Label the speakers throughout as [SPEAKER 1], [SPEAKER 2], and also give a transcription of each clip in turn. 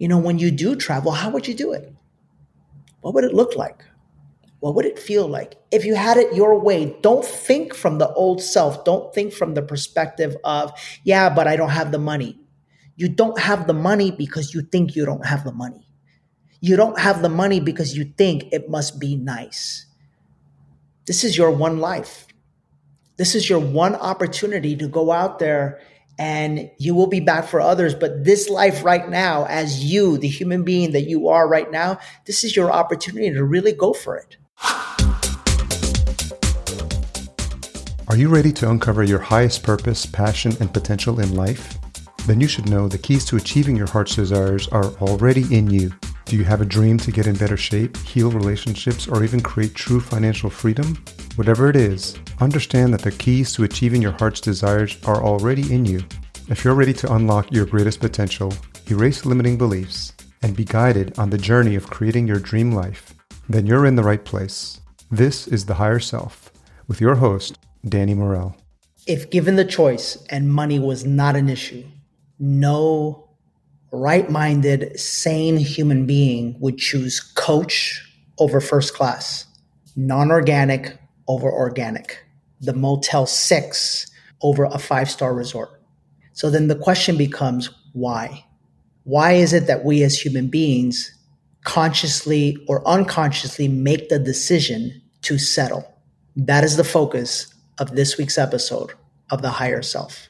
[SPEAKER 1] You know, when you do travel, how would you do it? What would it look like? What would it feel like? If you had it your way, don't think from the old self. Don't think from the perspective of, yeah, but I don't have the money. You don't have the money because you think you don't have the money. You don't have the money because you think it must be nice. This is your one life. This is your one opportunity to go out there and you will be back for others. But this life right now, as you, the human being that you are right now, this is your opportunity to really go for it.
[SPEAKER 2] Are you ready to uncover your highest purpose, passion, and potential in life? Then you should know the keys to achieving your heart's desires are already in you. Do you have a dream to get in better shape, heal relationships, or even create true financial freedom? Whatever it is, understand that the keys to achieving your heart's desires are already in you. If you're ready to unlock your greatest potential, erase limiting beliefs, and be guided on the journey of creating your dream life, then you're in the right place. This is The Higher Self with your host, Danny Morel.
[SPEAKER 1] If given the choice and money was not an issue, no right minded, sane human being would choose coach over first class, non organic over organic, the Motel 6 over a five star resort. So then the question becomes why? Why is it that we as human beings consciously or unconsciously make the decision to settle? That is the focus of this week's episode of The Higher Self.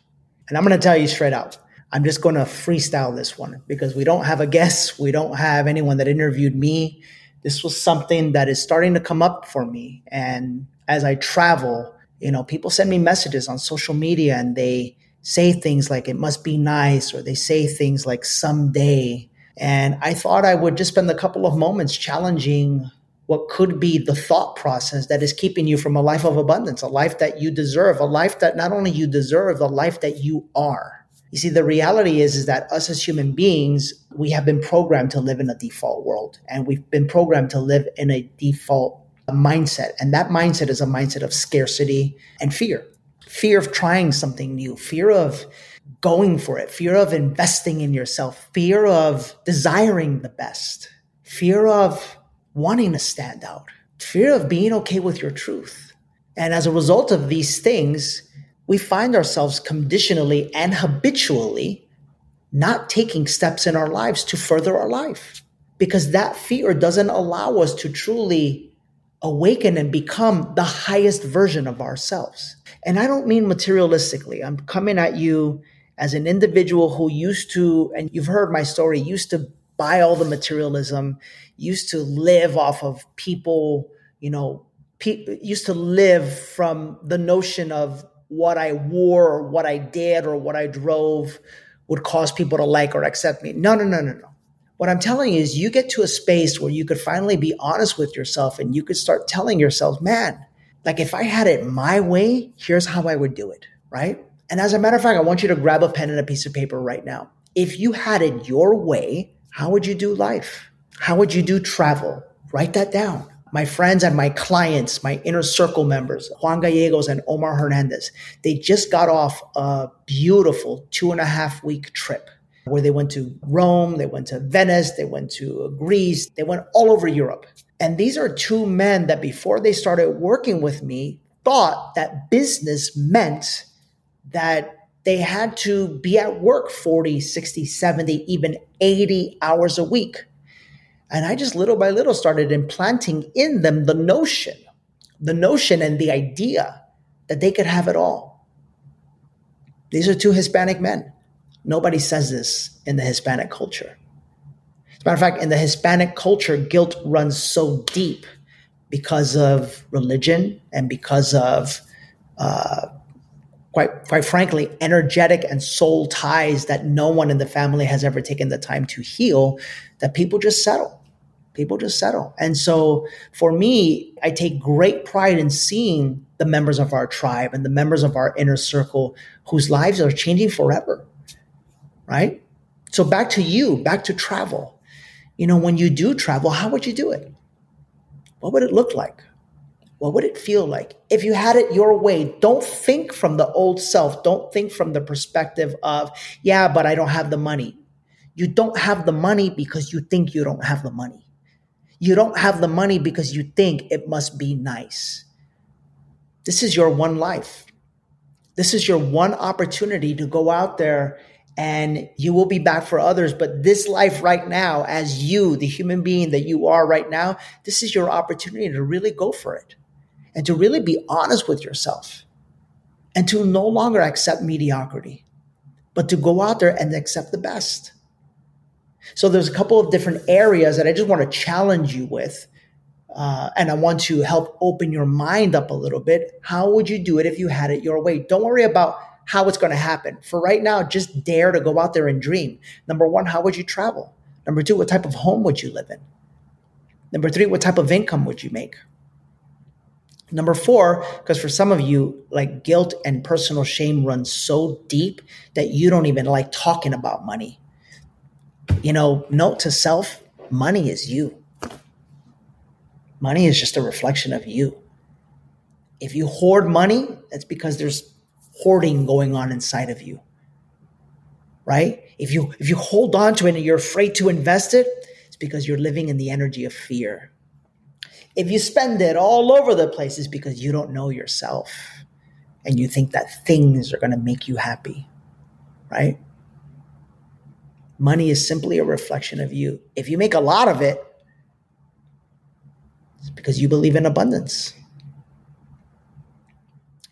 [SPEAKER 1] And I'm going to tell you straight out I'm just going to freestyle this one because we don't have a guest. We don't have anyone that interviewed me. This was something that is starting to come up for me. And as I travel, you know, people send me messages on social media and they say things like, it must be nice, or they say things like someday. And I thought I would just spend a couple of moments challenging what could be the thought process that is keeping you from a life of abundance, a life that you deserve, a life that not only you deserve, a life that you are. You see, the reality is, is that us as human beings, we have been programmed to live in a default world and we've been programmed to live in a default mindset. And that mindset is a mindset of scarcity and fear fear of trying something new, fear of going for it, fear of investing in yourself, fear of desiring the best, fear of wanting to stand out, fear of being okay with your truth. And as a result of these things, we find ourselves conditionally and habitually not taking steps in our lives to further our life because that fear doesn't allow us to truly awaken and become the highest version of ourselves. And I don't mean materialistically. I'm coming at you as an individual who used to, and you've heard my story, used to buy all the materialism, used to live off of people, you know, used to live from the notion of what I wore or what I did or what I drove would cause people to like or accept me. No, no, no, no, no. What I'm telling you is you get to a space where you could finally be honest with yourself and you could start telling yourself, man, like if I had it my way, here's how I would do it, right? And as a matter of fact, I want you to grab a pen and a piece of paper right now. If you had it your way, how would you do life? How would you do travel? Write that down my friends and my clients, my inner circle members, Juan Gallegos and Omar Hernandez, they just got off a beautiful two and a half week trip where they went to Rome, they went to Venice, they went to Greece, they went all over Europe. And these are two men that before they started working with me thought that business meant that they had to be at work 40, 60, 70, even 80 hours a week. And I just little by little started implanting in them the notion, the notion and the idea that they could have it all. These are two Hispanic men. Nobody says this in the Hispanic culture. As a matter of fact, in the Hispanic culture, guilt runs so deep because of religion and because of, uh, quite, quite frankly, energetic and soul ties that no one in the family has ever taken the time to heal that people just settle people just settle. And so for me, I take great pride in seeing the members of our tribe and the members of our inner circle whose lives are changing forever. Right? So back to you, back to travel. You know, when you do travel, how would you do it? What would it look like? What would it feel like? If you had it your way, don't think from the old self. Don't think from the perspective of, yeah, but I don't have the money You don't have the money because you think you don't have the money. You don't have the money because you think it must be nice. This is your one life. This is your one opportunity to go out there and you will be back for others. But this life right now, as you, the human being that you are right now, this is your opportunity to really go for it and to really be honest with yourself and to no longer accept mediocrity, but to go out there and accept the best. So there's a couple of different areas that I just want to challenge you with. Uh, and I want to help open your mind up a little bit. How would you do it if you had it your way? Don't worry about how it's going to happen. For right now, just dare to go out there and dream. Number one, how would you travel? Number two, what type of home would you live in? Number three, what type of income would you make? Number four, because for some of you, like guilt and personal shame run so deep that you don't even like talking about money. You know, note to self money is you. Money is just a reflection of you. If you hoard money, that's because there's hoarding going on inside of you. Right? If you if you hold on to it and you're afraid to invest it, it's because you're living in the energy of fear. If you spend it all over the place, it's because you don't know yourself and you think that things are going to make you happy. Right? Money is simply a reflection of you. If you make a lot of it, it's because you believe in abundance.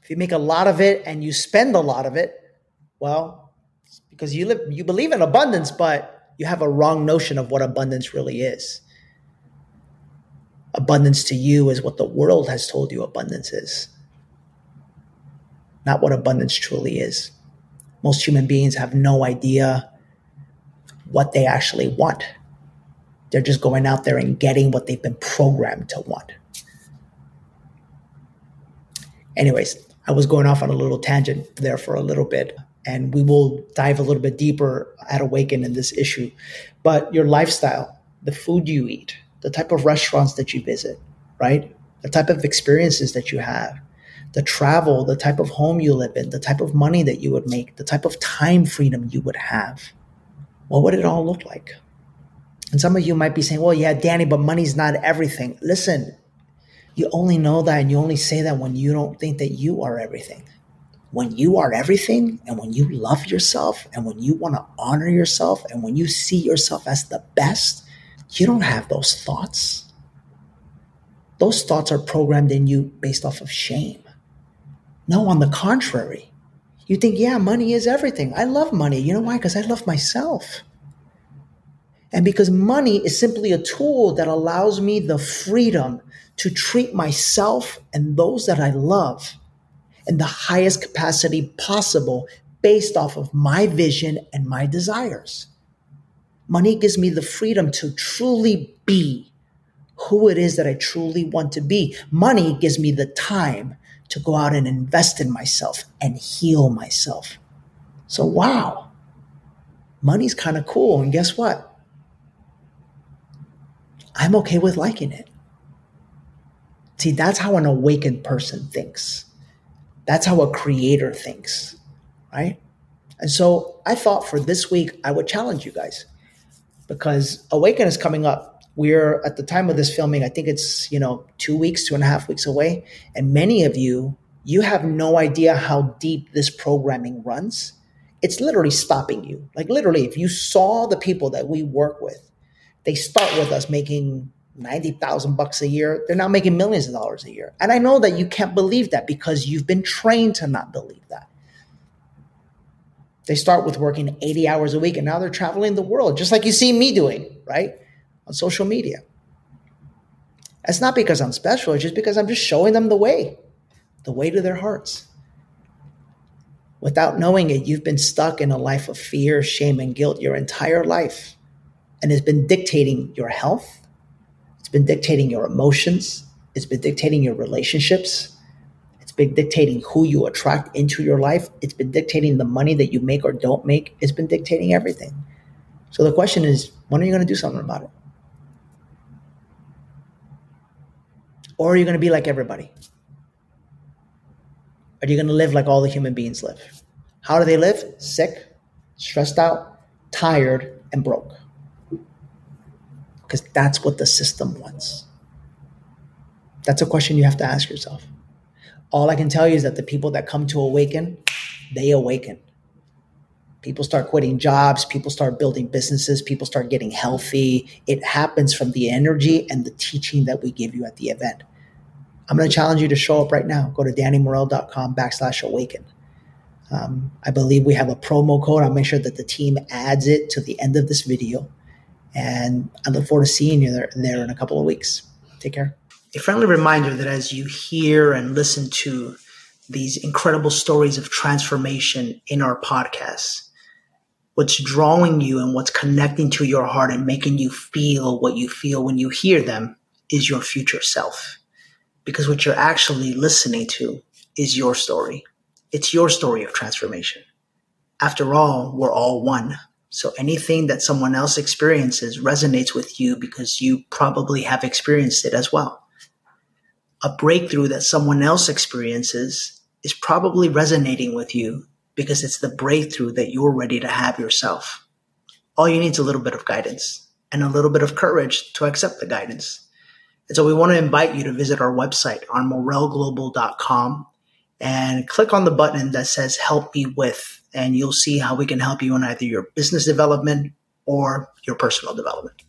[SPEAKER 1] If you make a lot of it and you spend a lot of it, well, it's because you live you believe in abundance, but you have a wrong notion of what abundance really is. Abundance to you is what the world has told you abundance is, not what abundance truly is. Most human beings have no idea what they actually want. They're just going out there and getting what they've been programmed to want. Anyways, I was going off on a little tangent there for a little bit, and we will dive a little bit deeper at Awaken in this issue. But your lifestyle, the food you eat, the type of restaurants that you visit, right? The type of experiences that you have, the travel, the type of home you live in, the type of money that you would make, the type of time freedom you would have. What would it all look like? And some of you might be saying, well, yeah, Danny, but money's not everything. Listen, you only know that and you only say that when you don't think that you are everything. When you are everything and when you love yourself and when you want to honor yourself and when you see yourself as the best, you don't have those thoughts. Those thoughts are programmed in you based off of shame. No, on the contrary, you think, yeah, money is everything. I love money. You know why? Because I love myself. And because money is simply a tool that allows me the freedom to treat myself and those that I love in the highest capacity possible based off of my vision and my desires. Money gives me the freedom to truly be who it is that I truly want to be. Money gives me the time to go out and invest in myself and heal myself. So, wow, money's kind of cool. And guess what? I'm okay with liking it. See, that's how an awakened person thinks. That's how a creator thinks, right? And so I thought for this week, I would challenge you guys because Awaken is coming up. We're at the time of this filming, I think it's, you know, two weeks, two and a half weeks away. And many of you, you have no idea how deep this programming runs. It's literally stopping you. Like, literally, if you saw the people that we work with, they start with us making 90,000 bucks a year. They're now making millions of dollars a year. And I know that you can't believe that because you've been trained to not believe that. They start with working 80 hours a week and now they're traveling the world, just like you see me doing, right? On social media. That's not because I'm special, it's just because I'm just showing them the way, the way to their hearts. Without knowing it, you've been stuck in a life of fear, shame, and guilt your entire life. And it's been dictating your health, it's been dictating your emotions, it's been dictating your relationships, been dictating who you attract into your life, it's been dictating the money that you make or don't make, it's been dictating everything. So the question is, when are you going to do something about it? Or are you going to be like everybody? Are you going to live like all the human beings live? How do they live? Sick, stressed out, tired, and broke. Because that's what the system wants. That's a question you have to ask yourself. All I can tell you is that the people that come to awaken, they awaken. People start quitting jobs, people start building businesses, people start getting healthy. It happens from the energy and the teaching that we give you at the event. I'm going to challenge you to show up right now. Go to dannymorel.com backslash awaken. Um, I believe we have a promo code. I'll make sure that the team adds it to the end of this video. And I look forward to seeing you there, there in a couple of weeks. Take care. A friendly reminder that as you hear and listen to these incredible stories of transformation in our podcasts, what's drawing you and what's connecting to your heart and making you feel what you feel when you hear them is your future self. Because what you're actually listening to is your story. It's your story of transformation. After all, we're all one. So anything that someone else experiences resonates with you because you probably have experienced it as well. A breakthrough that someone else experiences is probably resonating with you because it's the breakthrough that you're ready to have yourself. All you need is a little bit of guidance and a little bit of courage to accept the guidance. And so we want to invite you to visit our website on morelglobal.com and click on the button that says help me with, and you'll see how we can help you in either your business development or your personal development.